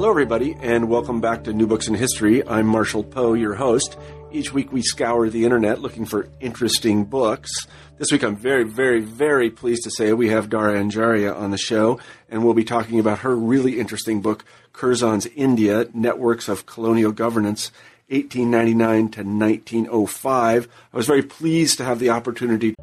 Hello, everybody, and welcome back to New Books in History. I'm Marshall Poe, your host. Each week we scour the internet looking for interesting books. This week I'm very, very, very pleased to say we have Dhara Anjaria on the show, and we'll be talking about her really interesting book, Curzon's India Networks of Colonial Governance. 1899 to 1905. I was very pleased to have the opportunity.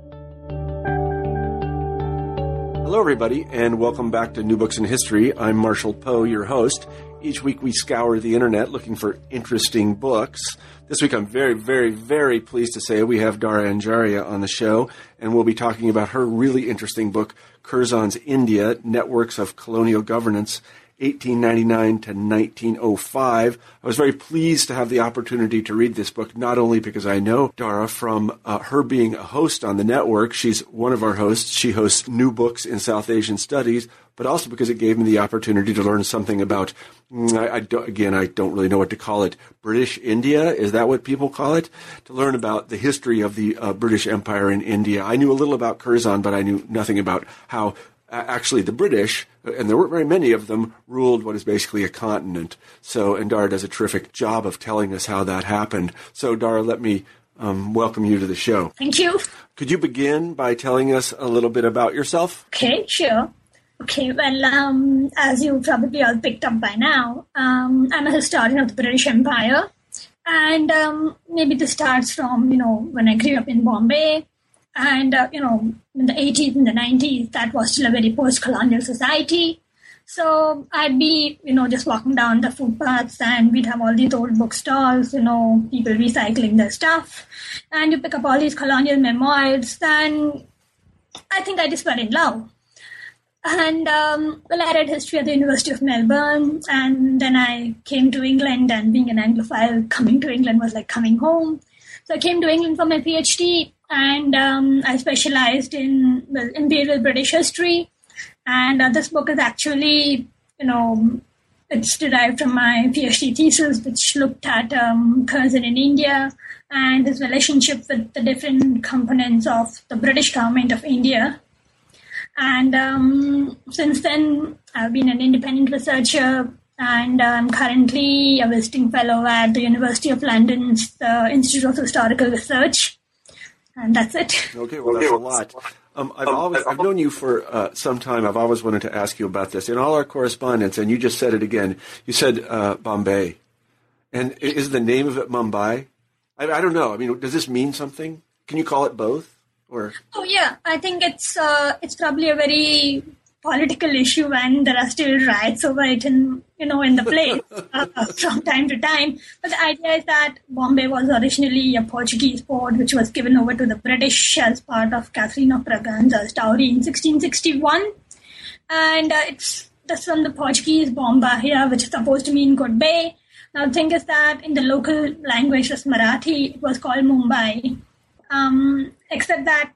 Hello, everybody, and welcome back to New Books in History. I'm Marshall Poe, your host. Each week we scour the internet looking for interesting books. This week I'm very, very, very pleased to say we have Dhara Anjaria on the show, and we'll be talking about her really interesting book, Curzon's India Networks of Colonial Governance. 1899 to 1905. I was very pleased to have the opportunity to read this book, not only because I know Dhara from uh, her being a host on the network, she's one of our hosts, she hosts New Books in South Asian Studies, but also because it gave me the opportunity to learn something about, mm, I, I again, I don't really know what to call it, British India. Is that what people call it? To learn about the history of the uh, British Empire in India. I knew a little about Curzon, but I knew nothing about how actually the British, and there weren't very many of them, ruled what is basically a continent. So, and Dhara does a terrific job of telling us how that happened. So, Dhara, let me um, welcome you to the show. Thank you. Could you begin by telling us a little bit about yourself? Okay, sure. Okay, well, um, as you probably all picked up by now, um, I'm a historian of the British Empire. And um, maybe this starts from, you know, when I grew up in Bombay and, uh, you know, in the 80s and the 90s, that was still a very post colonial society. So I'd be, you know, just walking down the footpaths and we'd have all these old bookstores, you know, people recycling their stuff. And you pick up all these colonial memoirs. And I think I just fell in love. And um, well, I read history at the University of Melbourne, and then I came to England. And being an Anglophile, coming to England was like coming home. So I came to England for my PhD, and um, I specialized in well, imperial British history. And uh, this book is actually, you know, it's derived from my PhD thesis, which looked at um, Curzon in India and his relationship with the different components of the British government of India. And um, since then, I've been an independent researcher and I'm currently a visiting fellow at the University of London's uh, Institute of Historical Research and that's it. Okay, well, that's a lot. Um, I've always I've known you for uh, some time. I've always wanted to ask you about this. In all our correspondence, and you just said it again. You said uh, Bombay, and is the name of it Mumbai? I, I, don't know. I mean, does this mean something? Can you call it both? Or oh yeah, I think it's uh, it's probably a very political issue and there are still riots over it in you know in the place uh, from time to time. But the idea is that bombay was originally a portuguese port which was given over to the british as part of catherine of braganza's dowry in 1661 and uh, it's that's from the portuguese bom bahia which is supposed to mean good bay. Now the thing is that in the local language as marathi it was called mumbai. Um, except that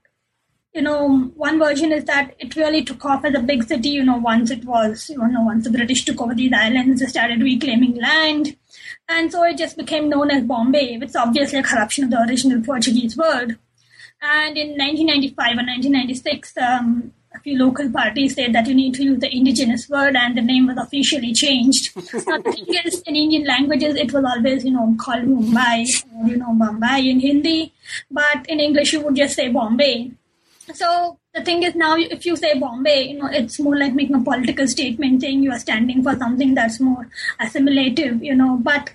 you know, one version is that it really took off as a big city, you know, once it was, you know, once the British took over these islands, they started reclaiming land. And so it just became known as Bombay, which is obviously a corruption of the original Portuguese word. And in 1995 or 1996, um, a few local parties said that you need to use the indigenous word and the name was officially changed. now, the thing is, in Indian languages, it was always, you know, called Mumbai or, you know, Bambai in Hindi. But in English, you would just say Bombay. So the thing is now, if you say Bombay, you know, it's more like making a political statement saying you are standing for something that's more assimilative, you know. But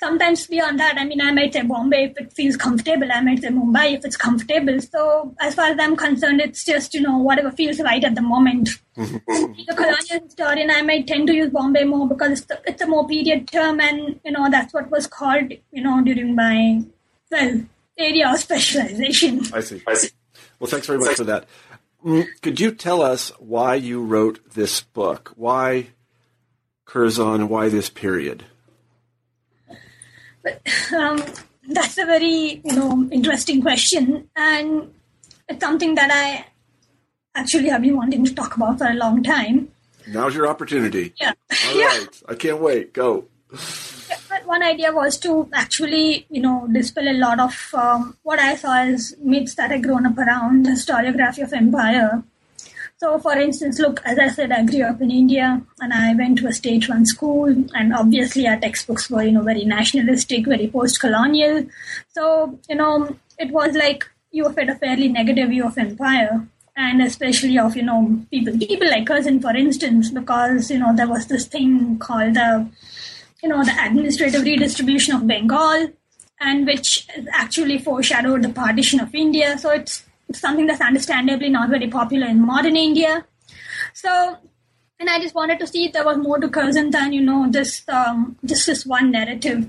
sometimes beyond that, I mean, I might say Bombay if it feels comfortable. I might say Mumbai if it's comfortable. So as far as I'm concerned, it's just you know whatever feels right at the moment. the colonial historian, I might tend to use Bombay more because it's, the, it's a more period term, and you know that's what was called, you know, during my well area of specialization. I see. I see. Well, thanks very much for that. Mm, could you tell us why you wrote this book? Why Curzon? Why this period? Um, that's a very you know interesting question, and it's something that I actually have been wanting to talk about for a long time. Now's your opportunity. Yeah. All yeah. right. I can't wait. Go one idea was to actually, you know, dispel a lot of um, what I saw as myths that had grown up around the historiography of empire. So, for instance, look, as I said, I grew up in India and I went to a state run school, and obviously our textbooks were, you know, very nationalistic, very post colonial. So, you know, it was like you were fed a fairly negative view of empire and especially of you know people people like us and for instance because you know there was this thing called the you know the administrative redistribution of bengal and which actually foreshadowed the partition of india so it's something that's understandably not very popular in modern India. So, and I just wanted to see if there was more to Curzon than you know this um, just this one narrative.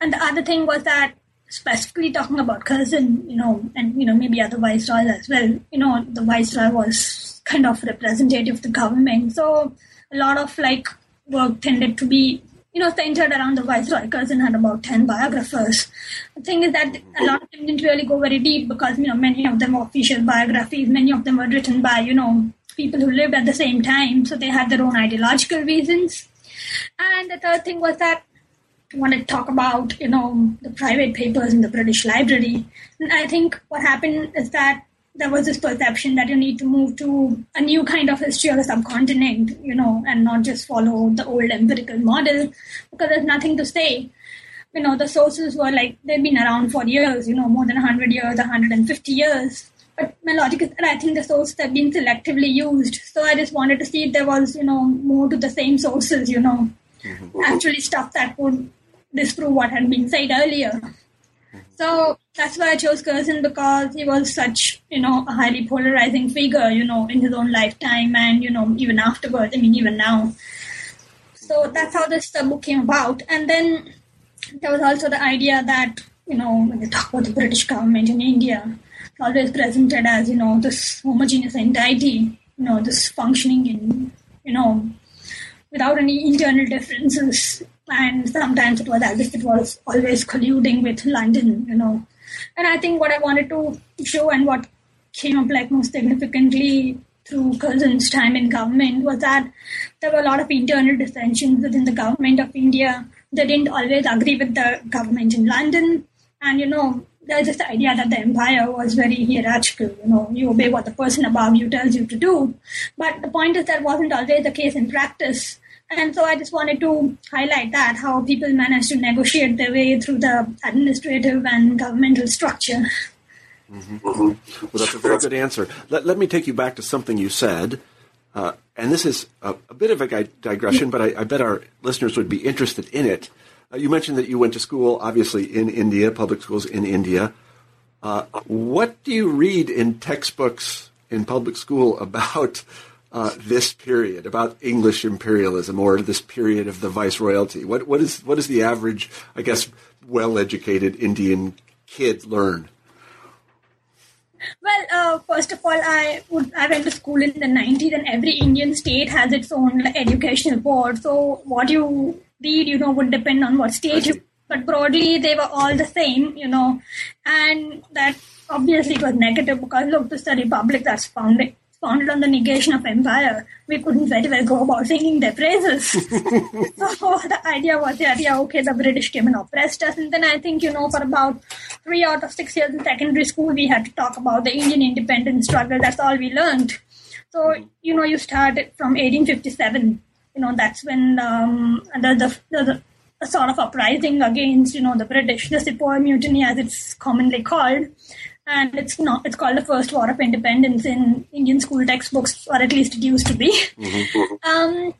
And the other thing was that specifically talking about Curzon, you know, and you know maybe other viceroys as well. You know, the viceroy was kind of representative of the government, so a lot of like work tended to be you know, centered around the Viceroy. Curzon had about 10 biographers. The thing is that a lot of them didn't really go very deep because, you know, many of them were official biographies. Many of them were written by, you know, people who lived at the same time. So they had their own ideological reasons. And the third thing was that I want to talk about, you know, the private papers in the British Library. And I think what happened is that there was this perception that you need to move to a new kind of history of the subcontinent, you know, and not just follow the old empirical model because there's nothing to say. You know, the sources were like, they've been around for years, you know, more than 100 years, 150 years. But my logic is that I think the sources have been selectively used. So I just wanted to see if there was, you know, more to the same sources, you know, mm-hmm. actually stuff that would disprove what had been said earlier. So that's why I chose Curzon because he was such, you know, a highly polarizing figure, you know, in his own lifetime and, you know, even afterwards. I mean, even now. So that's how this book came about. And then there was also the idea that, you know, when you talk about the British government in India, it's always presented as, you know, this homogeneous entity, you know, this functioning in, you know, without any internal differences and sometimes it was as if it was always colluding with London, you know. And I think what I wanted to show and what came up like most significantly through Curzon's time in government was that there were a lot of internal dissensions within the government of India. They didn't always agree with the government in London. And, you know, there's this idea that the empire was very hierarchical. You know, you obey what the person above you tells you to do. But the point is that wasn't always the case in practice. And so I just wanted to highlight that how people manage to negotiate their way through the administrative and governmental structure. Mm-hmm. Well, that's a very good answer. Let, let me take you back to something you said. Uh, and this is a, a, bit of a digression, but I, I, bet our listeners would be interested in it. Uh, you mentioned that you went to school, obviously, in India, public schools in India. Uh, what do you read in textbooks in public school about uh, this period about English imperialism or this period of the viceroyalty? What what is what is the average, I guess, well-educated Indian kid learn? Well, uh, first of all, I would I went to school in the '90s, and every Indian state has its own like, educational board. So what you read, you know, would depend on what state you. But broadly, they were all the same, you know, and that obviously it was negative because look, this is a republic that's founded founded on the negation of empire, we couldn't very well go about singing their praises. so the idea was, yeah, yeah, okay, the British came and oppressed us. And then I think, you know, for about three out of six years in secondary school, we had to talk about the Indian independence struggle. That's all we learned. So, you know, you start from 1857. You know, that's when um, the, the, the, the sort of uprising against, you know, the British, the Sepoy Mutiny, as it's commonly called and it's not it's called the first war of independence in indian school textbooks or at least it used to be. Mm-hmm. um,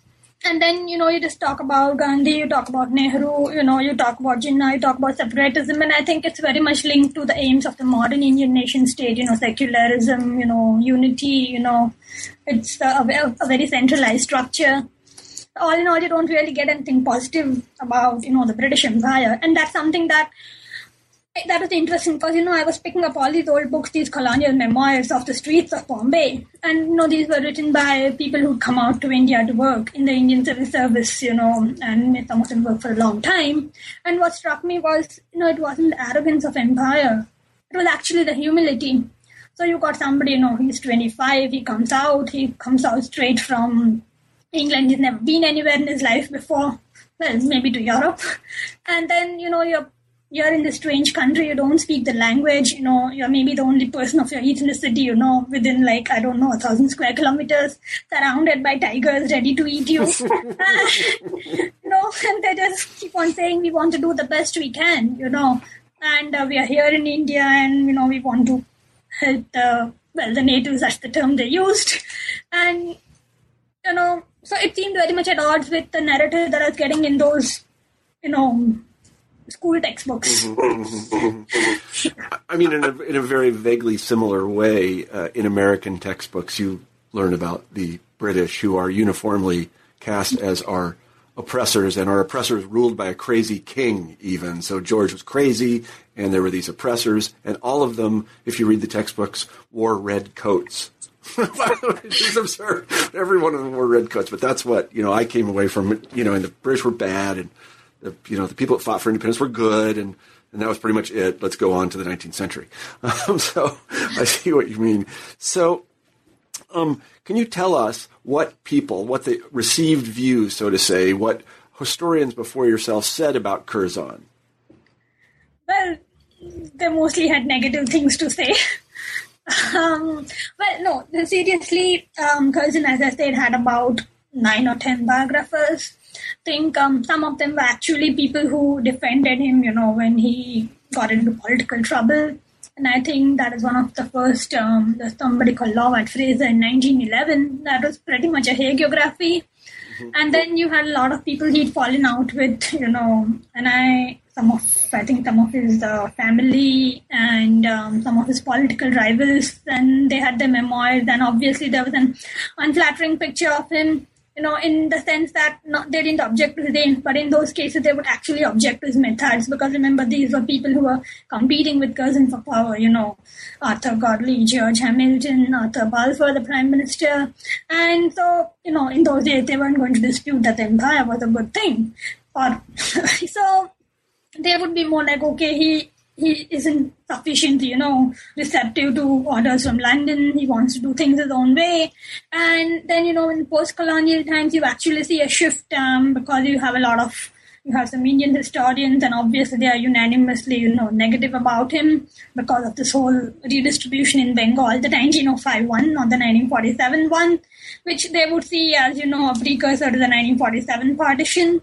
and then you know you just talk about gandhi you talk about nehru you know you talk about jinnah you talk about separatism. And i think it's very much linked to the aims of the modern indian nation state you know secularism you know unity you know. It's a, a very centralized structure. All in all you don't really get anything positive about you know the british empire. And that's something that that was interesting because you know I was picking up all these old books, these colonial memoirs of the streets of Bombay, and you know these were written by people who'd come out to India to work in the Indian civil service, you know, and some of them worked for a long time. And what struck me was, you know, it wasn't the arrogance of empire; it was actually the humility. So you got somebody, you know, he's 25, he comes out, he comes out straight from England, he's never been anywhere in his life before. Well, maybe to Europe, and then you know you're you're in this strange country, you don't speak the language, you know, you're maybe the only person of your ethnicity, you know, within like, I don't know, a thousand square kilometers, surrounded by tigers ready to eat you. you know, and they just keep on saying we want to do the best we can, you know, and uh, we are here in India and, you know, we want to help the, well, the natives, that's the term they used. And, you know, so it seemed very much at odds with the narrative that I was getting in those, you know, school textbooks. I mean, in a, in a very vaguely similar way, uh, in American textbooks, you learn about the British who are uniformly cast as our oppressors, and our oppressors ruled by a crazy king, even. So George was crazy, and there were these oppressors, and all of them, if you read the textbooks, wore red coats. it's absurd. Every one of them wore red coats, but that's what you know. I came away from it. you know, and the British were bad, and the, you know the people that fought for independence were good, and and that was pretty much it. Let's go on to the 19th century. Um, so I see what you mean. So, um, can you tell us what people, what the received view, so to say, what historians before yourself said about Curzon? Well, they mostly had negative things to say. um, well, no, seriously, um, Curzon, as I said, had about nine or ten biographers think um, some of them were actually people who defended him, you know, when he got into political trouble. And I think that is one of the first, um, there's somebody called Lovat Fraser in 1911. That was pretty much a hagiography. Mm-hmm. And then you had a lot of people he'd fallen out with, you know, and I, some of, I think some of his uh, family and um, some of his political rivals, and they had their memoirs. And obviously there was an unflattering picture of him you know, in the sense that not, they didn't object to his but in those cases they would actually object to his methods because remember these were people who were competing with Curzon for power, you know, Arthur Godley, George Hamilton, Arthur Balfour, the Prime Minister. And so, you know, in those days they weren't going to dispute that the empire was a good thing. Or so they would be more like, okay, he he isn't sufficiently, you know, receptive to orders from London. He wants to do things his own way. And then, you know, in post-colonial times, you actually see a shift um, because you have a lot of, you have some Indian historians and obviously they are unanimously, you know, negative about him because of this whole redistribution in Bengal, the 1905 one, not the 1947 one, which they would see as, you know, a precursor to the 1947 partition.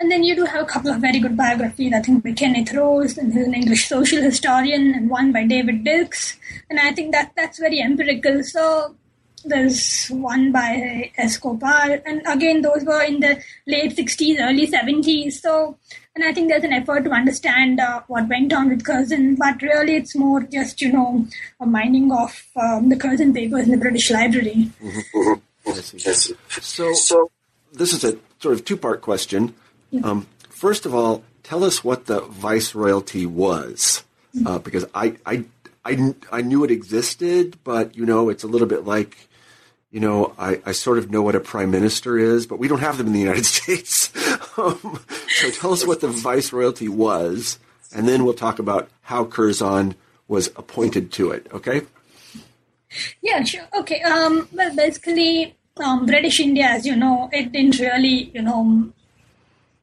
And then you do have a couple of very good biographies, I think by Kenneth Rose, and he's an English social historian, and one by David Dilks. And I think that that's very empirical. So there's one by Escobar, and again, those were in the late 60s, early 70s. So, and I think there's an effort to understand uh, what went on with Curzon, but really it's more just, you know, a mining of um, the Curzon papers in the British Library. Mm-hmm. So, so, this is a sort of two part question. Um, first of all, tell us what the viceroyalty was, uh, because I, I, I, I knew it existed, but you know, it's a little bit like, you know, I, I sort of know what a prime minister is, but we don't have them in the United States. um, so tell us what the viceroyalty was, and then we'll talk about how Curzon was appointed to it. Okay? Yeah, sure. Okay. Um, well, basically, um, British India, as you know, it didn't really, you know,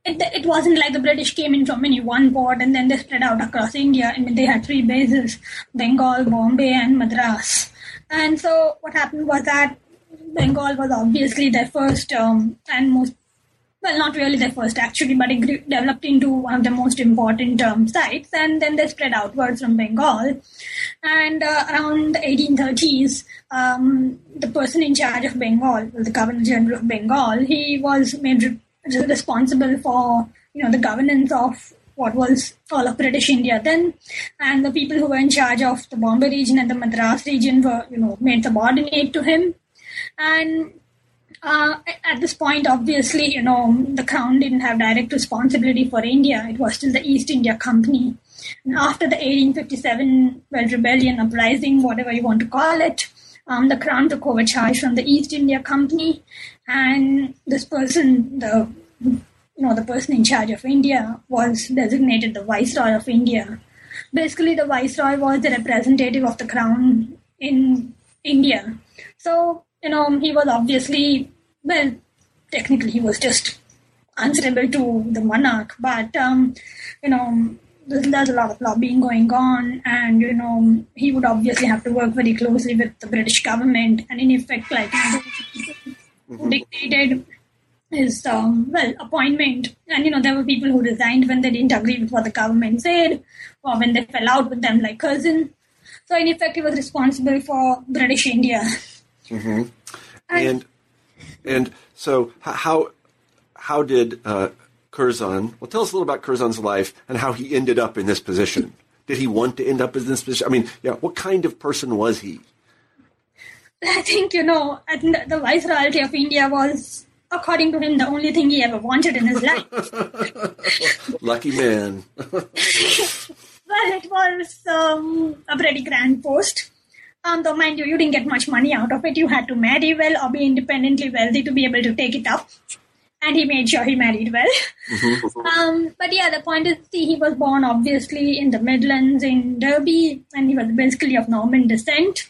it, it wasn't like the British came in from any one port and then they spread out across India. I mean, they had three bases Bengal, Bombay, and Madras. And so what happened was that Bengal was obviously their first um, and most well, not really their first actually, but it grew, developed into one of the most important um, sites, and then they spread outwards from Bengal. And uh, around the 1830s, um, the person in charge of Bengal, the Governor General of Bengal, he was made re- responsible for you know the governance of what was all of British India then, and the people who were in charge of the Bombay region and the Madras region were you know made subordinate to him, and uh, at this point, obviously, you know, the crown didn't have direct responsibility for India. It was still the East India Company. And after the 1857 well, rebellion, uprising, whatever you want to call it, um, the crown took over charge from the East India Company, and this person, the you know, the person in charge of India, was designated the Viceroy of India. Basically, the Viceroy was the representative of the crown in India. So you know, he was obviously, well, technically he was just answerable to the monarch, but, um, you know, there's, a lot of lobbying going on, and you know he would obviously have to work very closely with the British government, and in effect, like mm-hmm. dictated his um, well appointment. And you know there were people who resigned when they didn't agree with what the government said, or when they fell out with them, like Curzon. So in effect, he was responsible for British India. Mm-hmm. And and so how how did uh, Curzon? Well, tell us a little about Curzon's life and how he ended up in this position. Did he want to end up in this position? I mean, yeah, what kind of person was he? I think you know, the viceroyalty of India was, according to him, the only thing he ever wanted in his life. Lucky man. well, it was um, a pretty grand post. Um, though, mind you, you didn't get much money out of it. You had to marry well or be independently wealthy to be able to take it up. And he made sure he married well. Mm-hmm. um, but yeah, the point is, see, he was born obviously in the Midlands in Derby, and he was basically of Norman descent.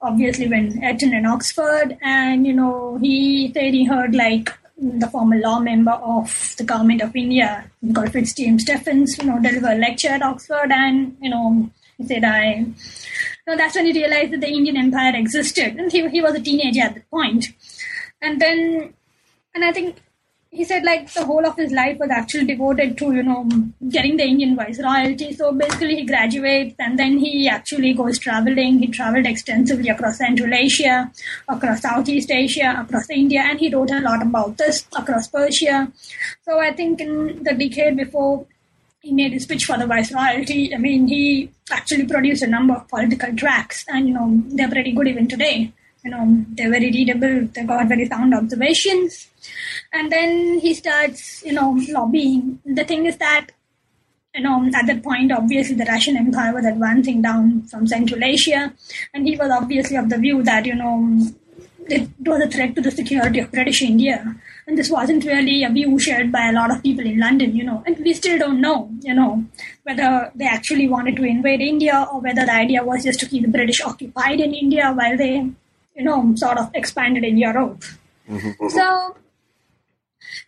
Obviously, when Eton in Oxford, and you know, he said he heard like the former law member of the government of India, called Fitzjames Stephens, you know, deliver a lecture at Oxford, and you know, said, I so that's when he realized that the Indian Empire existed. And he, he was a teenager at that point. And then, and I think he said like the whole of his life was actually devoted to, you know, getting the Indian viceroyalty. So basically he graduates and then he actually goes traveling. He traveled extensively across Central Asia, across Southeast Asia, across India, and he wrote a lot about this across Persia. So I think in the decade before he made a speech for the viceroyalty. I mean, he actually produced a number of political tracks, and you know they're pretty good even today. You know, they're very readable. They got very sound observations, and then he starts, you know, lobbying. The thing is that, you know, at that point, obviously the Russian Empire was advancing down from Central Asia, and he was obviously of the view that you know it was a threat to the security of British India and this wasn't really a view shared by a lot of people in London, you know, and we still don't know, you know, whether they actually wanted to invade India or whether the idea was just to keep the British occupied in India while they, you know, sort of expanded in Europe. Mm-hmm. So,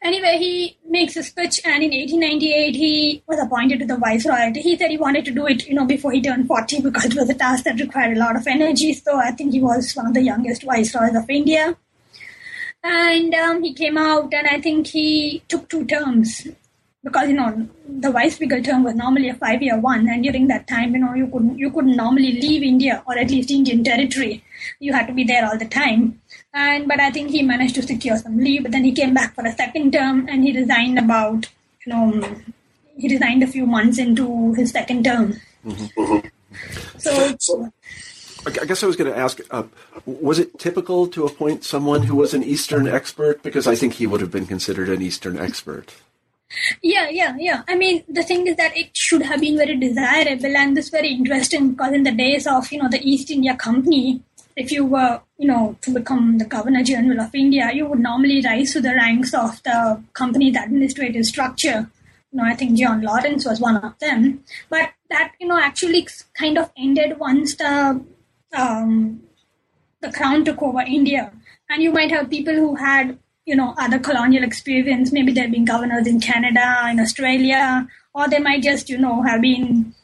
anyway, he makes a speech, and in 1898 he was appointed to the viceroyalty. He said he wanted to do it, you know, before he turned 40 because it was a task that required a lot of energy. So I think he was one of the youngest viceroys of India and um, he came out and i think he took two terms. Because you know the vice regal term was normally a five year one. And during that time you know you couldn't you couldn't normally leave india or at least indian territory. You had to be there all the time. And but i think he managed to secure some leave. But then he came back for a second term and he resigned about you know he resigned a few months into his second term. Mm-hmm. so, so I guess I was going to ask: uh, Was it typical to appoint someone who was an Eastern expert? Because I think he would have been considered an Eastern expert. Yeah, yeah, yeah. I mean, the thing is that it should have been very desirable, and this very interesting because in the days of you know the East India Company, if you were you know to become the Governor General of India, you would normally rise to the ranks of the company's administrative structure. You know, I think John Lawrence was one of them, but that you know actually kind of ended once the um, the crown took over India. And you might have people who had, you know, other colonial experience. Maybe they've been governors in Canada, in Australia, or they might just, you know, have been,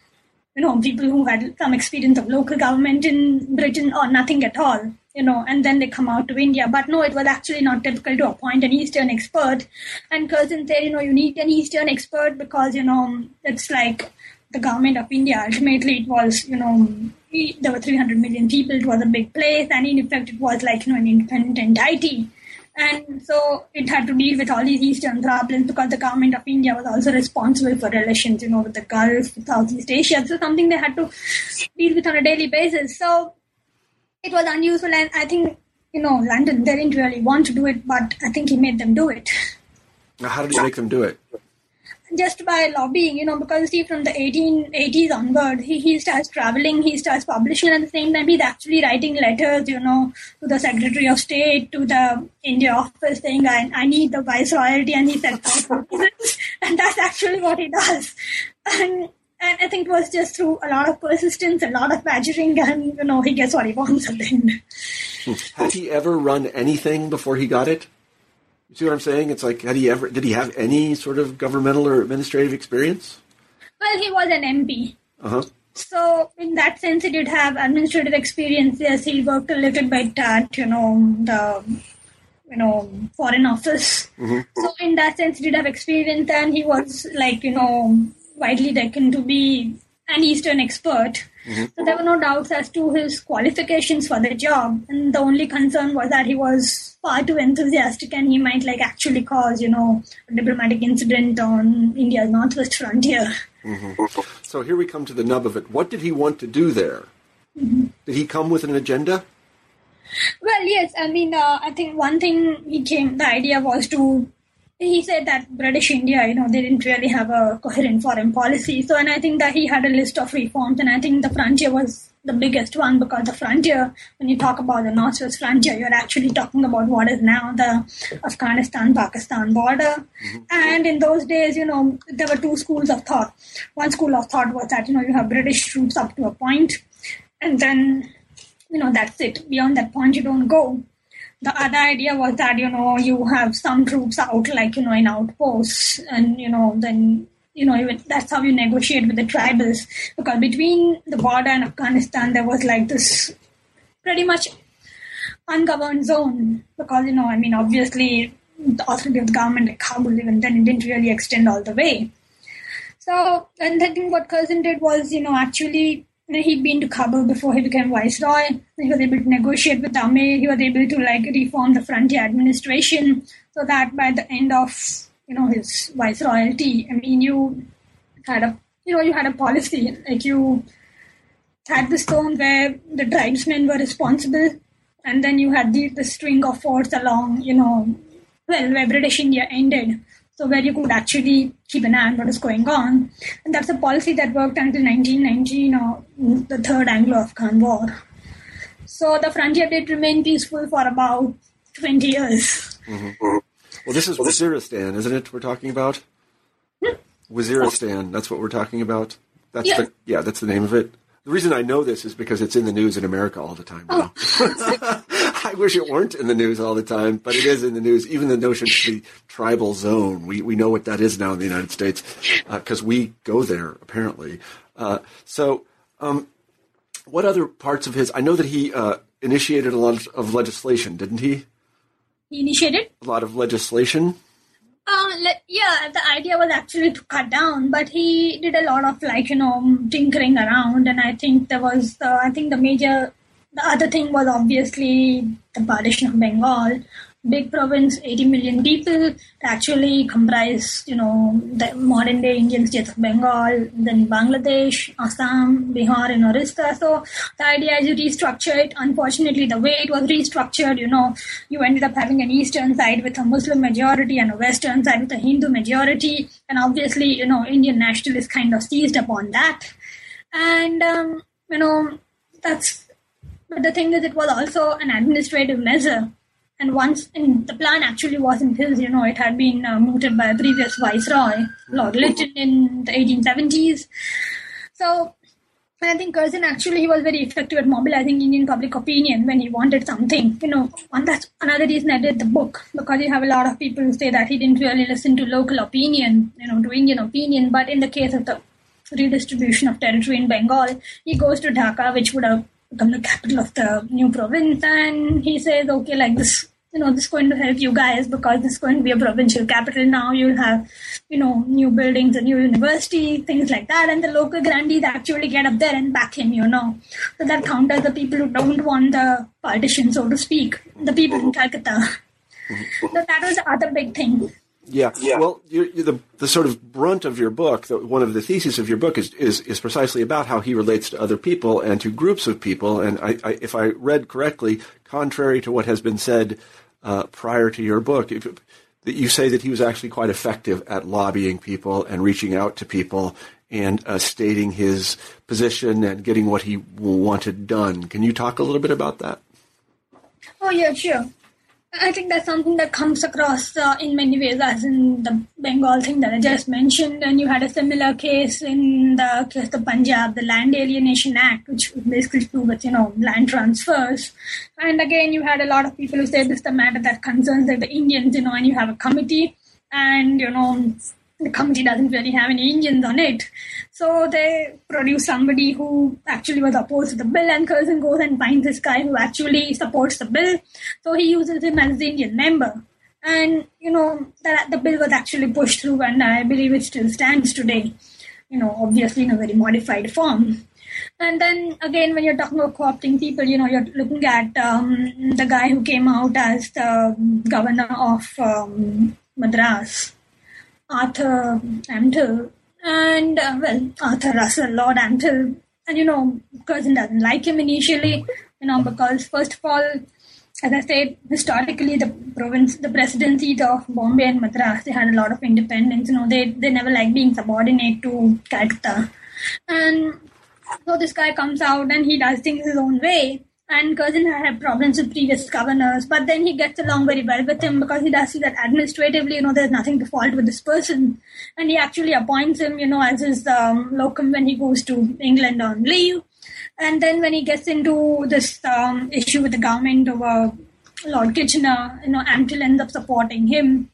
you know, people who had some experience of local government in Britain or nothing at all, you know, and then they come out to India. But no, it was actually not typical to appoint an Eastern expert. And Curzon said, you know, you need an Eastern expert because, you know, it's like the government of India. Ultimately, it was, you know, there were 300 million people. It was a big place, and in effect, it was like you know an independent entity. And so it had to deal with all these Eastern problems because the government of India was also responsible for relations, you know, with the Gulf, with Southeast Asia. So something they had to deal with on a daily basis. So it was unusual, and I think you know London they didn't really want to do it, but I think he made them do it. Now, how did he make them do it? Just by lobbying, you know, because see, from the 1880s onward, he, he starts traveling, he starts publishing, and at the same time, he's actually writing letters, you know, to the Secretary of State, to the India office, saying, I, I need the viceroyalty, and he said, and that's actually what he does. And, and I think it was just through a lot of persistence, a lot of badgering, and, you know, he gets what he wants at the end. Had he ever run anything before he got it? You see what I'm saying? It's like, had he ever, did he have any sort of governmental or administrative experience? Well, he was an MP. Uh-huh. So, in that sense, he did have administrative experience. Yes, he worked a little bit at, you know, the, you know, foreign office. Mm-hmm. So, in that sense, he did have experience and he was, like, you know, widely reckoned to be an Eastern expert. Mm-hmm. So there were no doubts as to his qualifications for the job, and the only concern was that he was far too enthusiastic and he might like actually cause, you know, a diplomatic incident on India's northwest frontier. Mm-hmm. So here we come to the nub of it. What did he want to do there? Mm-hmm. Did he come with an agenda? Well, yes, I mean, uh, I think one thing he came, the idea was to, he said that British India, you know, they didn't really have a coherent foreign policy. So, and I think that he had a list of reforms, and I think the frontier was the biggest one because the frontier, when you talk about the northwest frontier, you're actually talking about what is now the Afghanistan Pakistan border. Mm-hmm. And in those days, you know, there were two schools of thought. One school of thought was that, you know, you have British troops up to a point, and then you know that's it beyond that point you don't go the other idea was that you know you have some troops out like you know in outposts and you know then you know even that's how you negotiate with the tribals. Because between the border and afghanistan there was like this pretty much ungoverned zone. Because you know i mean obviously the authority of the government like kabul even then it didn't really extend all the way. So, and I think what Curzon did was, you know, actually, he'd been to Kabul before he became viceroy. He was able to negotiate with Amir. He was able to, like, reform the frontier administration so that by the end of, you know, his viceroyalty, I mean, you had a, you know, you had a policy. Like, you had the zone where the tribesmen were responsible, and then you had the, the string of forts along, you know, well, where British India ended. So where you could actually keep an eye on what is going on. And that's a policy that worked until 1919, you uh, know, the Third Anglo-Afghan War. So the frontier did remain peaceful for about 20 years. Mm-hmm. Mm-hmm. Well, this is Waziristan, isn't it? We're talking about hmm? Waziristan. That's what we're talking about. That's Yeah. the yeah. That's the name of it. The reason I know this is because it's in the news in America all the time oh. now. I wish it weren't in the news all the time, but it is in the news. Even the notion of the tribal zone, we, we know what that is now in the United States because we go there apparently. Uh, so, um, what other parts of his? I know that he uh, initiated a lot of legislation, didn't he? He initiated A lot of legislation. Uh, le- yeah, the idea was actually to cut down, but he did a lot of like you know tinkering around, and I think there was uh, I think the major the other thing was obviously the partition of Bengal, big province, 80 million people, actually comprise you know the modern day Indian states of Bengal, then Bangladesh, Assam, Bihar, and Orissa. So the idea is you restructure it. Unfortunately, the way it was restructured, you know, you ended up having an eastern side with a Muslim majority and a western side with a Hindu majority, and obviously, you know, Indian nationalists kind of seized upon that, and um, you know, that's. But the thing is, it was also an administrative measure and once and the plan actually wasn't his you know it had been uh, mooted by a previous viceroy lord lytton in the 1870s so I think Curzon actually he was very effective at mobilizing Indian public opinion when he wanted something. You know, and that's another reason I did the book because you have a lot of people who say that he didn't really listen to local opinion, you know, to Indian opinion. But in the case of the redistribution of territory in Bengal, he goes to Dhaka, which would have become the capital of the new province, and he says, okay, like this, you know, this is going to help you guys because this is going to be a provincial capital now. You'll have, you know, new buildings, a new university, things like that, and the local grandees actually get up there and back him, you know. So that counters the people who don't want the partition, so to speak, the people in Calcutta. Mm-hmm. So that was the other big thing. Yeah. Well, you you the the sort of brunt of your book, the, one of the theses of your book is, is is precisely about how he relates to other people and to groups of people. And I, I if I read correctly, contrary to what has been said uh, prior to your book, if, that you say that he was actually quite effective at lobbying people and reaching out to people and uh, stating his position and getting what he wanted done. Can you talk a little bit about that? Oh yeah, sure. I think that's something that comes across uh, in many ways, as in the Bengal thing that I just mentioned, and you had a similar case in the case of Punjab, the Land Alienation Act, which basically with you know land transfers. And again, you had a lot of people who said this is a matter that concerns the Indians, you know, and you have a committee, and you know the committee doesn't really have any Indians on it. So they produce somebody who actually was opposed to the bill, and Curzon goes and finds this guy who actually supports the bill. So he uses him as the Indian member. And, you know, the bill was actually pushed through, and I believe it still stands today, you know, obviously in a very modified form. And then again, when you're talking about co-opting people, you know, you're looking at um, the guy who came out as the governor of um, Madras, Arthur Ampthill, and uh, well, Arthur Russell, Lord Ampthill, and you know, Curzon doesn't like him initially, you know, because first of all, as I said, historically the province, the presidencies of Bombay and Madras, they had a lot of independence. You know, they they never like being subordinate to Calcutta, and so this guy comes out and he does things his own way. And Curzon had problems with previous governors, but then he gets along very well with him because he does see that administratively, you know, there's nothing to fault with this person. And he actually appoints him, you know, as his um, locum when he goes to England on leave. And then when he gets into this um, issue with the government over Lord Kitchener, you know, Ampthill ends up supporting him.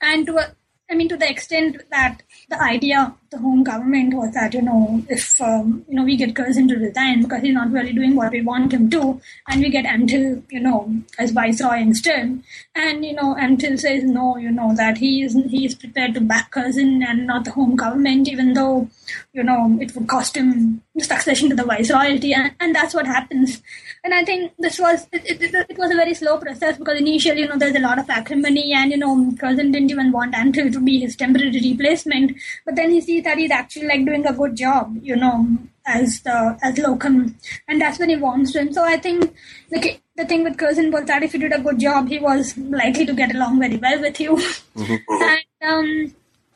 And to I mean, to the extent that the idea the home government was that, you know, if, um, you know, we get Curzon to resign because he's not really doing what we want him to, and we get Ampthill, you know, as viceroy instead. And, you know, Ampthill says no, you know, that he is, he is prepared to back Curzon and not the home government, even though, you know, it would cost him succession to the viceroyalty. And, and that's what happens. And I think this was, it, it, it, was a very slow process because initially, you know, there's a lot of acrimony and, you know, Curzon didn't even want Ampthill to be his temporary replacement. But then he sees that he's actually like doing a good job, you know, as the as locum, and that's when he warms to him. So I think like the thing with Curzon was that if he did a good job, he was likely to get along very well with you. Mm-hmm. and um,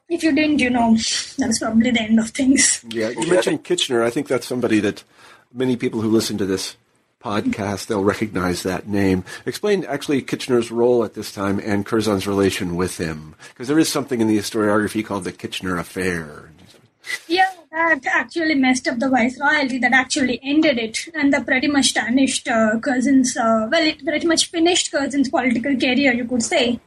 if you didn't, you know, that's probably the end of things. Yeah, you mentioned Kitchener. I think that's somebody that many people who listen to this podcast, they'll recognize that name. Explain actually Kitchener's role at this time and Curzon's relation with him, because there is something in the historiography called the Kitchener Affair. Yeah, that actually messed up the viceroyalty. That actually ended it, and that pretty much tarnished uh. Uh, well, it pretty much finished Curzon's political career, you could say.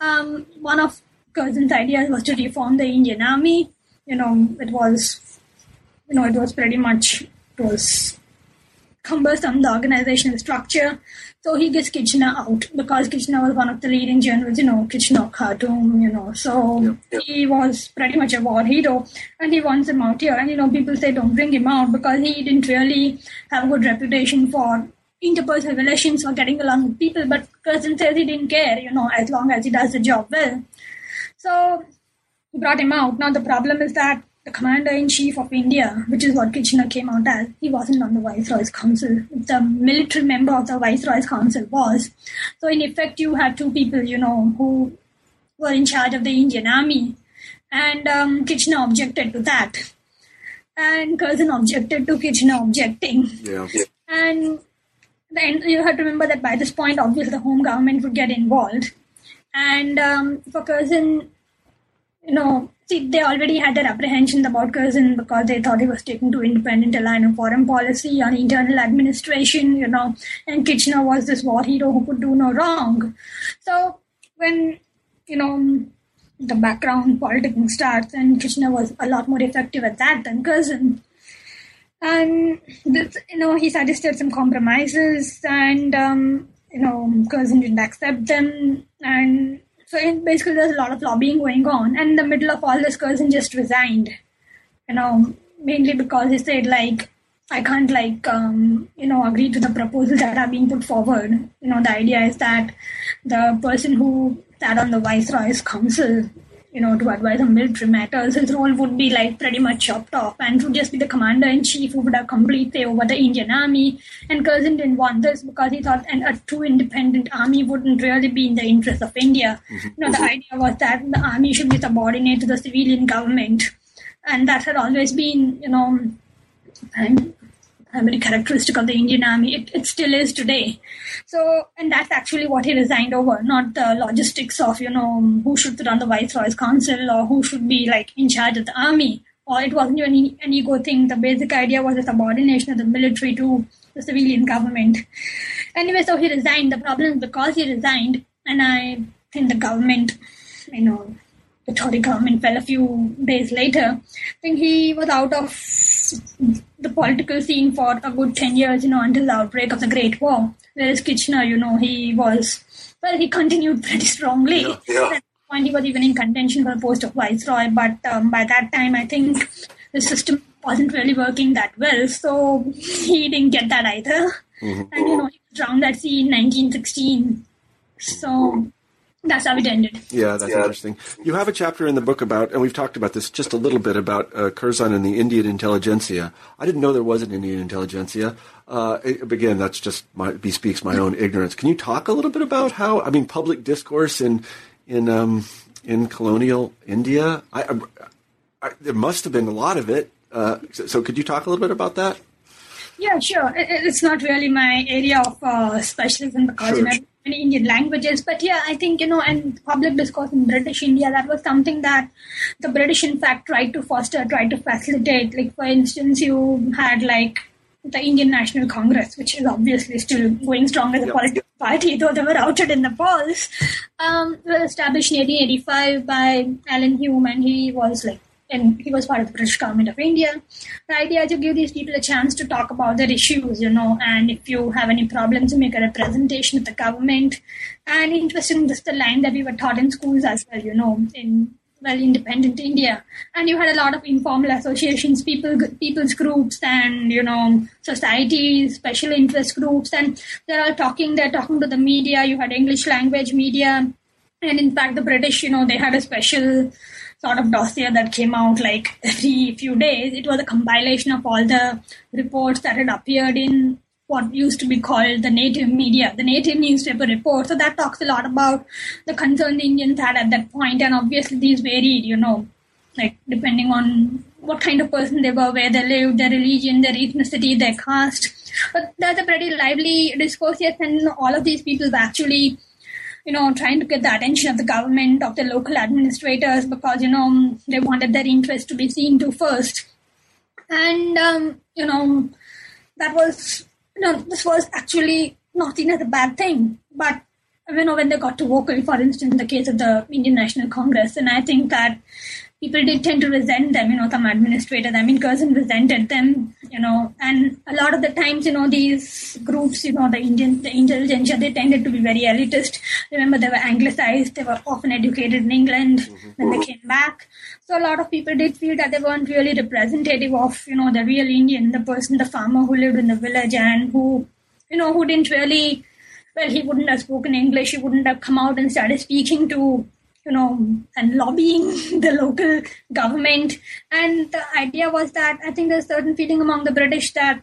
Um, one of Curzon's ideas was to reform the Indian army. You know, it was, you know, it was pretty much it was cumbersome, the organizational structure. So he gets Kitchener out because Kitchener was one of the leading generals, you know, Kitchener Khartoum, you know. So yep, yep. he was pretty much a war hero and he wants him out here. And, you know, people say don't bring him out because he didn't really have a good reputation for interpersonal relations or getting along with people. But Curzon says he didn't care, you know, as long as he does the job well. So he brought him out. Now the problem is that the commander in chief of India, which is what Kitchener came out as, he wasn't on the Viceroy's Council. The military member of the Viceroy's Council was. So, in effect, you had two people, you know, who were in charge of the Indian army. And um, Kitchener objected to that. And Curzon objected to Kitchener objecting. Yeah. And then you have to remember that by this point, obviously, the home government would get involved. And um, for Curzon, you know, they already had their apprehensions about Curzon because they thought he was taking too independent line of foreign policy on internal administration, you know, and Kitchener was this war hero who could do no wrong. So when, you know, the background politicking starts and Kitchener was a lot more effective at that than Curzon. And, this, you know, he suggested some compromises and, um, you know, Curzon didn't accept them and so basically, there's a lot of lobbying going on, and in the middle of all this, Curzon just resigned. You know, mainly because he said like, I can't like um, you know agree to the proposals that are being put forward. You know, the idea is that the person who sat on the viceroy's council you know, to advise on military matters, his role would be like pretty much chopped off and would just be the commander in chief who would have complete say over the Indian army. And Curzon didn't want this because he thought an, a true independent army wouldn't really be in the interest of India. Mm-hmm. You know, the idea was that the army should be subordinate to the civilian government. And that had always been, you know, and very characteristic of the Indian Army. It, it still is today. So, and that's actually what he resigned over, not the logistics of, you know, who should run the Viceroy's Council or who should be like in charge of the army. Or it wasn't even an ego thing. The basic idea was the subordination of the military to the civilian government. Anyway, so he resigned. The problem is because he resigned, and I think the government, you know, the Tory government fell a few days later. I think he was out of the political scene for a good 10 years, you know, until the outbreak of the Great War. Whereas Kitchener, you know, he was, well, he continued pretty strongly. Yeah, yeah. At that point, he was even in contention for the post of viceroy, but um, by that time, I think the system wasn't really working that well, so he didn't get that either. Mm-hmm. And, you know, he was drowned at sea in 1916. So that's how it ended. Yeah, that's yeah. interesting. You have a chapter in the book about, and we've talked about this just a little bit about uh, Curzon and the Indian intelligentsia. I didn't know there was an Indian intelligentsia. Uh, it, again, that's just my, bespeaks my own ignorance. Can you talk a little bit about how, I mean, public discourse in in um, in colonial India? I, I, I, there must have been a lot of it. Uh, so, so, could you talk a little bit about that? Yeah, sure. It's not really my area of uh, specialism because sure. you know, many Indian languages. But yeah, I think, you know, and public discourse in British India, that was something that the British, in fact, tried to foster, tried to facilitate. Like, for instance, you had like the Indian National Congress, which is obviously still going strong as a political party, though they were outed in the polls, um, was established in 1885 by Allan Hume, and he was like and he was part of the British government of India. The idea is to give these people a chance to talk about their issues, you know, and if you have any problems, you make a representation of the government. And interesting, is the line that we were taught in schools as well, you know, in well independent India. And you had a lot of informal associations, people, people's groups, and you know, societies, special interest groups, and they're all talking. They're talking to the media. You had English language media, and in fact, the British, you know, they had a special sort of dossier that came out like every few days. It was a compilation of all the reports that had appeared in what used to be called the native media, the native newspaper report. So that talks a lot about the concern the Indians had at that point, and obviously these varied, you know, like depending on what kind of person they were, where they lived, their religion, their ethnicity, their caste. But that's a pretty lively discourse, yes, and all of these people actually you know, trying to get the attention of the government, of the local administrators, because, you know, they wanted their interest to be seen to first. And, um, you know, that was, you know, this was actually not seen as a bad thing. But, you know, when they got to vocal, for instance, in the case of the Indian National Congress, and I think that people did tend to resent them, you know, some administrators. I mean, Curzon resented them, you know, and a lot of the times, you know, these groups, you know, the Indian, the intelligentsia, they tended to be very elitist. Remember, they were anglicized, they were often educated in England mm-hmm. when they came back. So a lot of people did feel that they weren't really representative of, you know, the real Indian, the person, the farmer who lived in the village and who, you know, who didn't really, well, he wouldn't have spoken English, he wouldn't have come out and started speaking to you know, and lobbying the local government. And the idea was that I think there's a certain feeling among the British that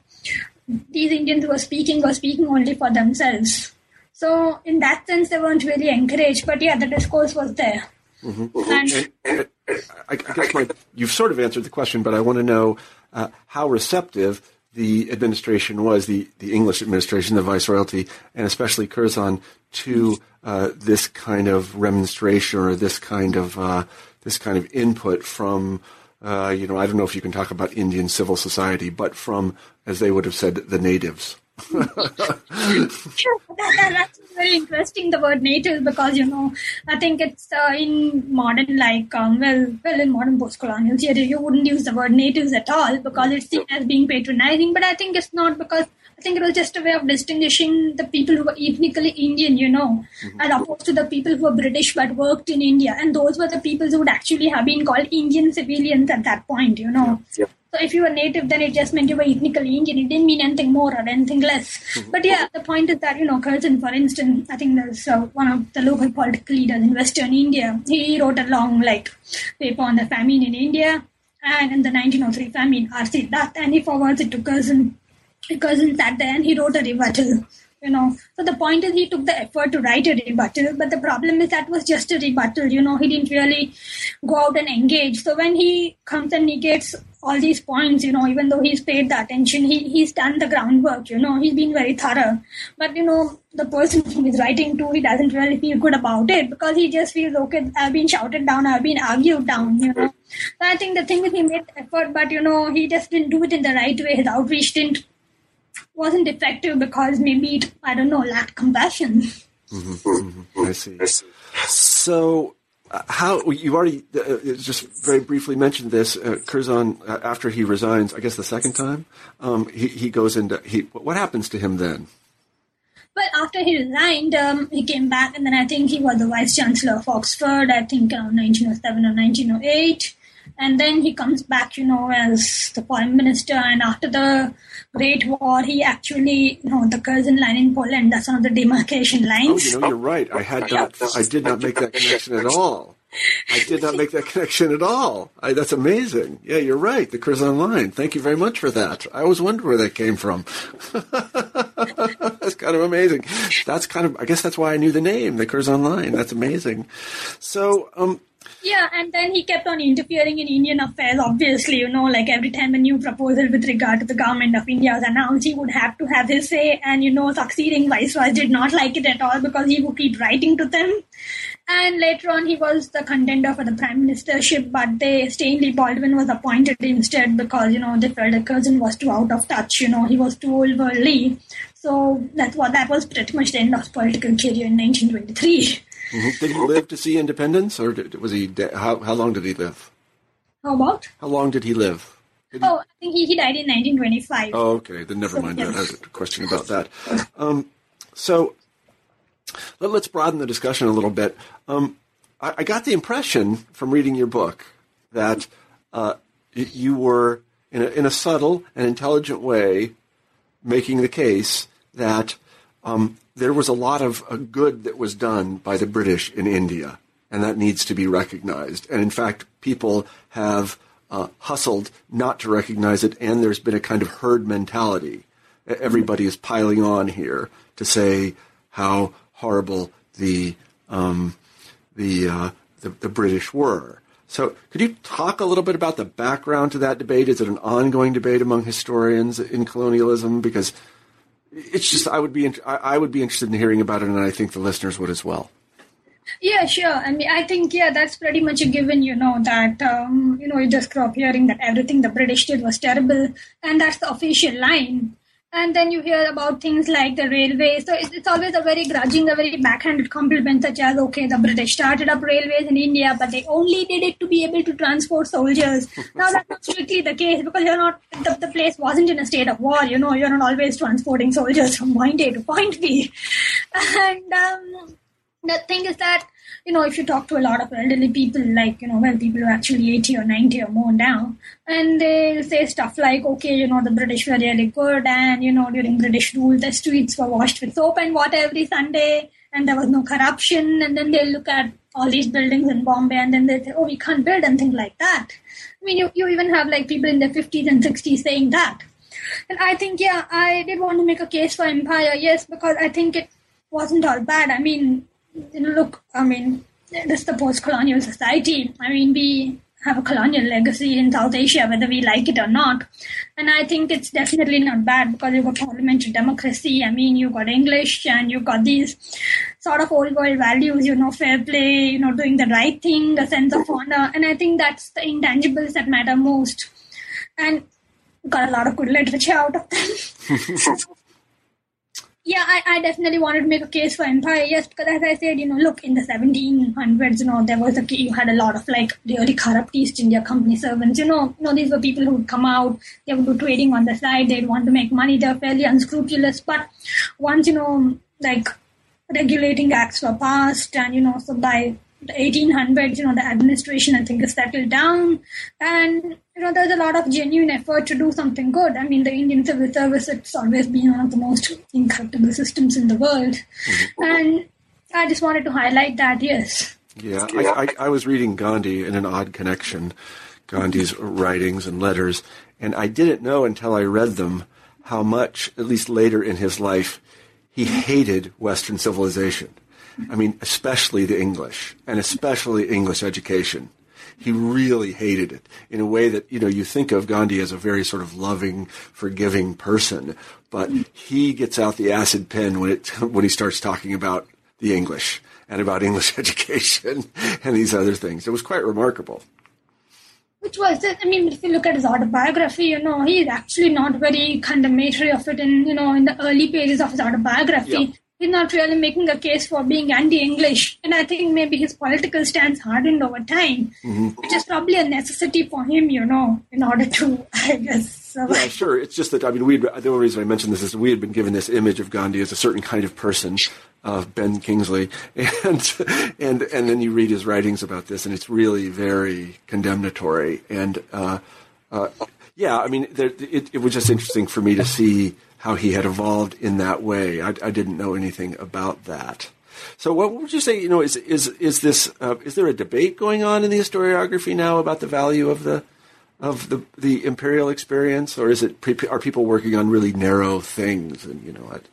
these Indians who were speaking were speaking only for themselves. So in that sense, they weren't really encouraged. But yeah, the discourse was there. Mm-hmm. And, and, and, I, guess my, you've sort of answered the question, but I want to know uh, how receptive the administration was, the, the English administration, the viceroyalty, and especially Curzon, to uh, this kind of remonstration or this kind of uh, this kind of input from uh, you know I don't know if you can talk about Indian civil society, but from as they would have said the natives. That, that, that's very interesting. The word native because you know I think it's uh, in modern like um, well well in modern post-colonial theory you wouldn't use the word natives at all because it's seen as being patronizing. But I think it's not because I think it was just a way of distinguishing the people who were ethnically Indian, you know, mm-hmm. as opposed to the people who were British but worked in India. And those were the people who would actually have been called Indian civilians at that point, you know. Yeah. So if you were native, then it just meant you were ethnically Indian. It didn't mean anything more or anything less. Mm-hmm. But yeah, the point is that, you know, Curzon, for instance, I think there's uh, one of the local political leaders in Western India. He wrote a long, like, paper on the famine in India. And in the 1903 famine, R.C. Dutt, and he forwards it to Curzon Curzon sat there and he wrote a rebuttal. You know, so the point is he took the effort to write a rebuttal, but the problem is that was just a rebuttal. You know, he didn't really go out and engage. So when he comes and negates all these points, you know, even though he's paid the attention, he, he's done the groundwork, you know, he's been very thorough. But, you know, the person he's writing to, he doesn't really feel good about it because he just feels, okay, I've been shouted down, I've been argued down, you know. So I think the thing is he made effort, but, you know, he just didn't do it in the right way. His outreach didn't wasn't effective because maybe it, I don't know, lacked compassion. Mm-hmm, mm-hmm. I see. So uh, how you already uh, just very briefly mentioned this. Uh, Curzon, uh, after he resigns, I guess the second time, um, he he goes into he. What happens to him then? Well, after he resigned, um, he came back, and then I think he was the vice chancellor of Oxford. I think around 1907 or 1908 and then he comes back, you know, as the prime minister. And after the Great War, he actually, you know, the Curzon line in Poland. That's one of the demarcation lines. Oh, you know, you're right. I had not. I did not make that connection at all. I did not make that connection at all. I, that's amazing. Yeah, you're right. The Curzon line. Thank you very much for that. I always wondered where that came from. that's kind of amazing. That's kind of. I guess that's why I knew the name, the Curzon line. That's amazing. So, um, yeah, and then he kept on interfering in Indian affairs, obviously, you know, like every time a new proposal with regard to the government of India was announced, he would have to have his say, and, you know, succeeding viceroys did not like it at all because he would keep writing to them. And later on, he was the contender for the prime ministership, but they, Stanley Baldwin was appointed instead because, you know, they felt the Curzon was too out of touch, you know, he was too old worldly. So that's what that was pretty much the end of his political career in 1923. Did he live to see independence, or did, was he? De- how how long did he live? How about? How long did he live? Did oh, I think he, he died in 1925. Oh, okay. Then never so, mind yes. that. I had a question about that. Um, so let, us broaden the discussion a little bit. Um, I, I, got the impression from reading your book that uh, you were, in a, in a subtle and intelligent way, making the case that um, there was a lot of uh, good that was done by the British in India, and that needs to be recognized. And in fact, people have uh, hustled not to recognize it, and there's been a kind of herd mentality. Everybody is piling on here to say how horrible the um, the, uh, the, the British were. So, could you talk a little bit about the background to that debate? Is it an ongoing debate among historians in colonialism? Because it's just I would be I would be interested in hearing about it, and I think the listeners would as well. Yeah, sure. I mean, I think yeah, that's pretty much a given. You know that um, you know you just up hearing that everything the British did was terrible, and that's the official line and then you hear about things like the railways. So it's, it's, always a very grudging, a very backhanded compliment, such as, okay, the British started up railways in India, but they only did it to be able to transport soldiers. now, that's not strictly the case because you're not, the, the place wasn't in a state of war, you know, you're not always transporting soldiers from point A to point B. And um, the thing is that you know, if you talk to a lot of elderly people, like, you know, well, people who are actually 80 or 90 or more now, and they'll say stuff like, okay, you know, the British were really good, and, you know, during British rule, the streets were washed with soap and water every Sunday, and there was no corruption, and then they'll look at all these buildings in Bombay, and then they say, oh, we can't build, and things like that. I mean, you, you even have, like, people in their 50s and 60s saying that. And I think, yeah, I did want to make a case for empire, yes, because I think it wasn't all bad. I mean, look, I mean, this is the post-colonial society. I mean, we have a colonial legacy in South Asia, whether we like it or not. And I think it's definitely not bad because you've got parliamentary democracy. I mean, you've got English and you've got these sort of old world values, you know, fair play, you know, doing the right thing, a sense of honor. And I think that's the intangibles that matter most. And got a lot of good literature out of them. Yeah, I, I definitely wanted to make a case for empire. Yes, because as I said, you know, look in the 1700s, you know, there was a you had a lot of like really corrupt East India Company servants. You know, you know, these were people who would come out, they would do trading on the side, they'd want to make money. They're fairly unscrupulous. But once you know, like regulating acts were passed, and you know, so by the 1800s, you know, the administration I think has settled down, and you know, there's a lot of genuine effort to do something good. I mean, the Indian civil service, it's always been one of the most incorruptible systems in the world. Mm-hmm. And I just wanted to highlight that, yes. Yeah, I, I, I, was reading Gandhi in an odd connection, Gandhi's writings and letters, and I didn't know until I read them how much, at least later in his life, he hated Western civilization. I mean, especially the English, and especially English education he really hated it in a way that you know you think of Gandhi as a very sort of loving, forgiving person, but he gets out the acid pen when it when he starts talking about the English and about English education and these other things. It was quite remarkable. Which was, I mean, if you look at his autobiography, you know, he's actually not very condemnatory of it in, you know, in the early pages of his autobiography. He's not really making a case for being anti-English. And I think maybe his political stance hardened over time, mm-hmm. which is probably a necessity for him, you know, in order to, I guess. Yeah, sure. It's just that I mean, we the only reason I mentioned this is we had been given this image of Gandhi as a certain kind of person, of Ben Kingsley, and and and then you read his writings about this, and it's really very condemnatory. And uh, uh, yeah, I mean, there, it, it was just interesting for me to see how he had evolved in that way. I, I didn't know anything about that. So, what would you say? You know, is is is this uh, is there a debate going on in the historiography now about the value of the of the the imperial experience, or is it are people working on really narrow things? And you know, what?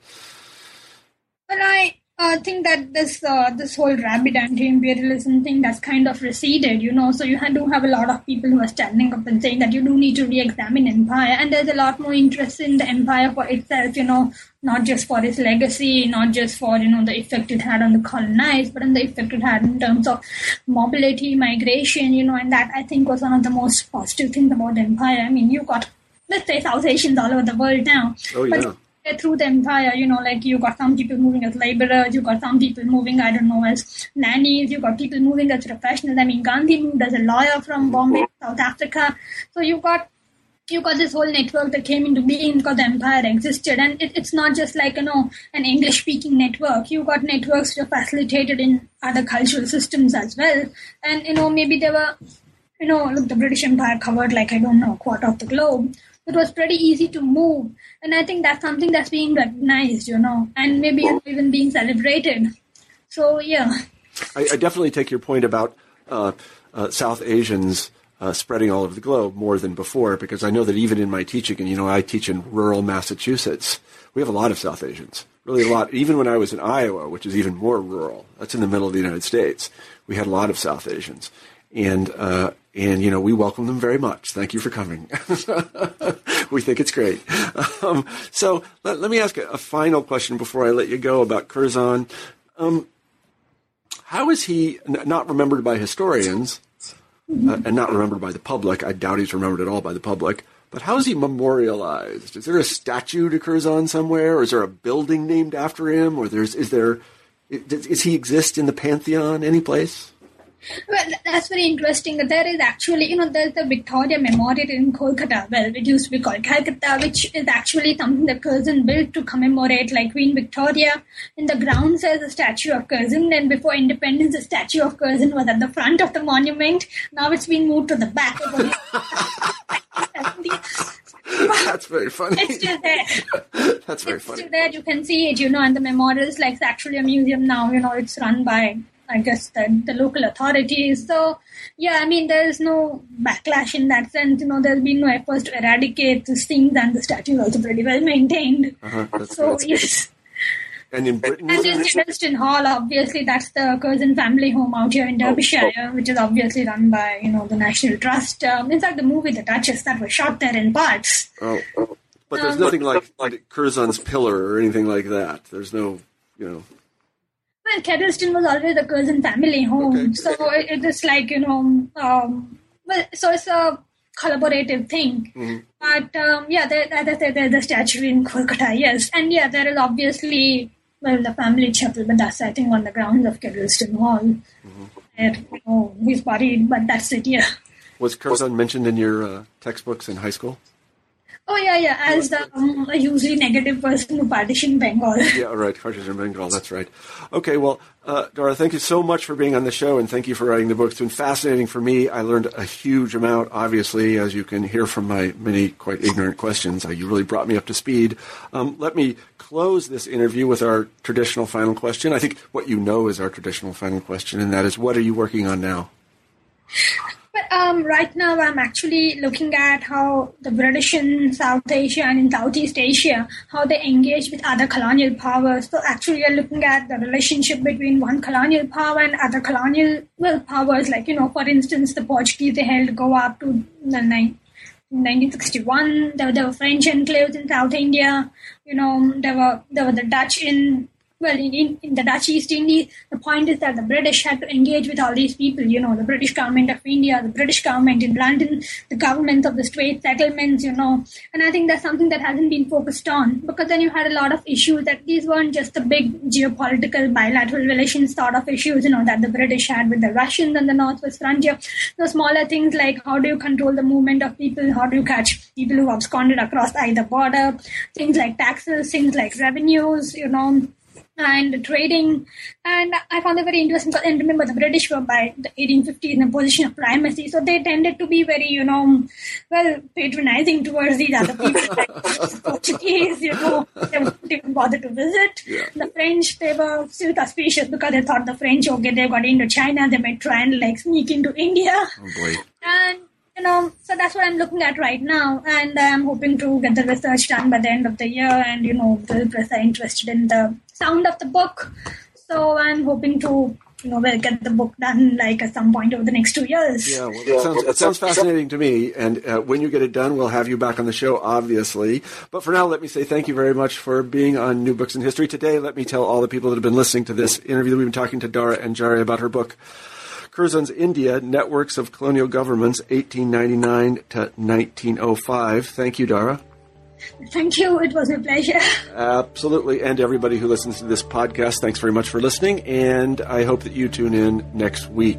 but I I think that this uh, this whole rabid anti-imperialism thing that's kind of receded, you know. So you do have a lot of people who are standing up and saying that you do need to re-examine empire, and there's a lot more interest in the empire for itself, you know, not just for its legacy, not just for you know the effect it had on the colonized, but in the effect it had in terms of mobility, migration, you know, and that I think was one of the most positive things about the empire. I mean, you got let's say South Asians all over the world now, oh, yeah. but through the empire, you know, like you got some people moving as laborers, you got some people moving, I don't know, as nannies, you got people moving as professionals. I mean, Gandhi moved as a lawyer from Bombay, South Africa. So you got you got this whole network that came into being because the empire existed, and it, it's not just like you know an English speaking network. You got networks that facilitated in other cultural systems as well, and you know maybe there were you know look the British Empire covered like I don't know a quarter of the globe it was pretty easy to move. And I think that's something that's being recognized, you know, and maybe even being celebrated. So, yeah. I, I definitely take your point about uh, uh, South Asians uh, spreading all over the globe more than before, because I know that even in my teaching, and you know, I teach in rural Massachusetts, we have a lot of South Asians, really a lot. Even when I was in Iowa, which is even more rural, that's in the middle of the United States, we had a lot of South Asians and uh, and you know we welcome them very much. Thank you for coming. we think it's great. Um, so let, let, me ask a, a, final question before I let you go about Curzon. Um, how is he n- not remembered by historians uh, and not remembered by the public? I doubt he's remembered at all by the public. But how is he memorialized? Is there a statue to Curzon somewhere, or is there a building named after him, or there's is there is, is he exist in the pantheon any place? Well, that's very interesting. There is actually, you know, there's the Victoria Memorial in Kolkata. Well, it used to be called Calcutta, which is actually something that Curzon built to commemorate, like Queen Victoria. In the grounds, there's a statue of Curzon. And before independence, the statue of Curzon was at the front of the monument. Now it's been moved to the back. Of the museum. That's very funny. It's still there. That's very it's funny. Still there. You can see it, you know, and the memorial is like it's actually a museum now. You know, it's run by I guess the, the local authorities. So yeah, I mean there is no backlash in that sense. You know, there's been no efforts to eradicate these things, and the statue is also pretty well maintained. Uh-huh, so yes. And in Britain, and in Kedleston Hall, obviously that's the Curzon family home out here in oh, Derbyshire, oh, oh. which is obviously run by you know the National Trust. Um, in fact, the movie The Duchess that was shot there in parts. Oh, oh. but there's um, nothing like like Curzon's pillar or anything like that. There's no you know well, Kedleston was always a Curzon family home, okay. so it, it is like you know, um, well, so it's a collaborative thing. Mm-hmm. But um, yeah, there, I said, there's the statue in Kolkata, yes, and yeah, there is obviously well the family chapel, but that's I think on the grounds of Kedleston Hall, mm-hmm. where you know, he's buried. But that's it, yeah. Was Curzon mentioned in your uh, textbooks in high school? Oh yeah, yeah. As the um, a usually negative person who partition Bengal. yeah, right. Partition Bengal. That's right. Okay, well, uh, Dhara, thank you so much for being on the show, and thank you for writing the book. It's been fascinating for me. I learned a huge amount. Obviously, as you can hear from my many quite ignorant questions, uh, you really brought me up to speed. Um, let me close this interview with our traditional final question. I think what you know is our traditional final question, and that is, what are you working on now? But um, right now, I'm actually looking at how the British in South Asia and in Southeast Asia, how they engage with other colonial powers. So actually, we're looking at the relationship between one colonial power and other colonial well, powers. Like, you know, for instance, the Portuguese, they held Goa up to the 1961. There, there were French enclaves in South India. You know, there were, there were the Dutch in well, in, in, the Dutch East Indies, the point is that the British had to engage with all these people, you know, the British government of India, the British government in London, the government of the Straits Settlements, you know, and I think that's something that hasn't been focused on because then you had a lot of issues that these weren't just the big geopolitical bilateral relations sort of issues, you know, that the British had with the Russians and the Northwest frontier. The smaller things like how do you control the movement of people, how do you catch people who absconded across either border, things like taxes, things like revenues, you know, and trading. And I found it very interesting. Because, And remember, the British were by the 1850s in a position of primacy, so they tended to be very, you know, well, patronizing towards these other people, like Portuguese, you know, they wouldn't even bother to visit. Yeah. The French, they were still suspicious because they thought the French, okay, they got into China, they might try and like sneak into India. Oh boy. And you know, so that's what I'm looking at right now, and I'm hoping to get the research done by the end of the year. And you know, the press are interested in the sound of the book, so I'm hoping to you know, we'll get the book done like at some point over the next two years. Yeah, well, that sounds, sounds fascinating to me. And uh, when you get it done, we'll have you back on the show, obviously. But for now, let me say thank you very much for being on New Books in History today. Let me tell all the people that have been listening to this interview that we've been talking to Dhara Anjaria about her book. Curzon's India, Networks of Colonial Governments, 1899 to 1905. Thank you, Dara. Thank you. It was a pleasure. Absolutely. And everybody who listens to this podcast, thanks very much for listening. And I hope that you tune in next week.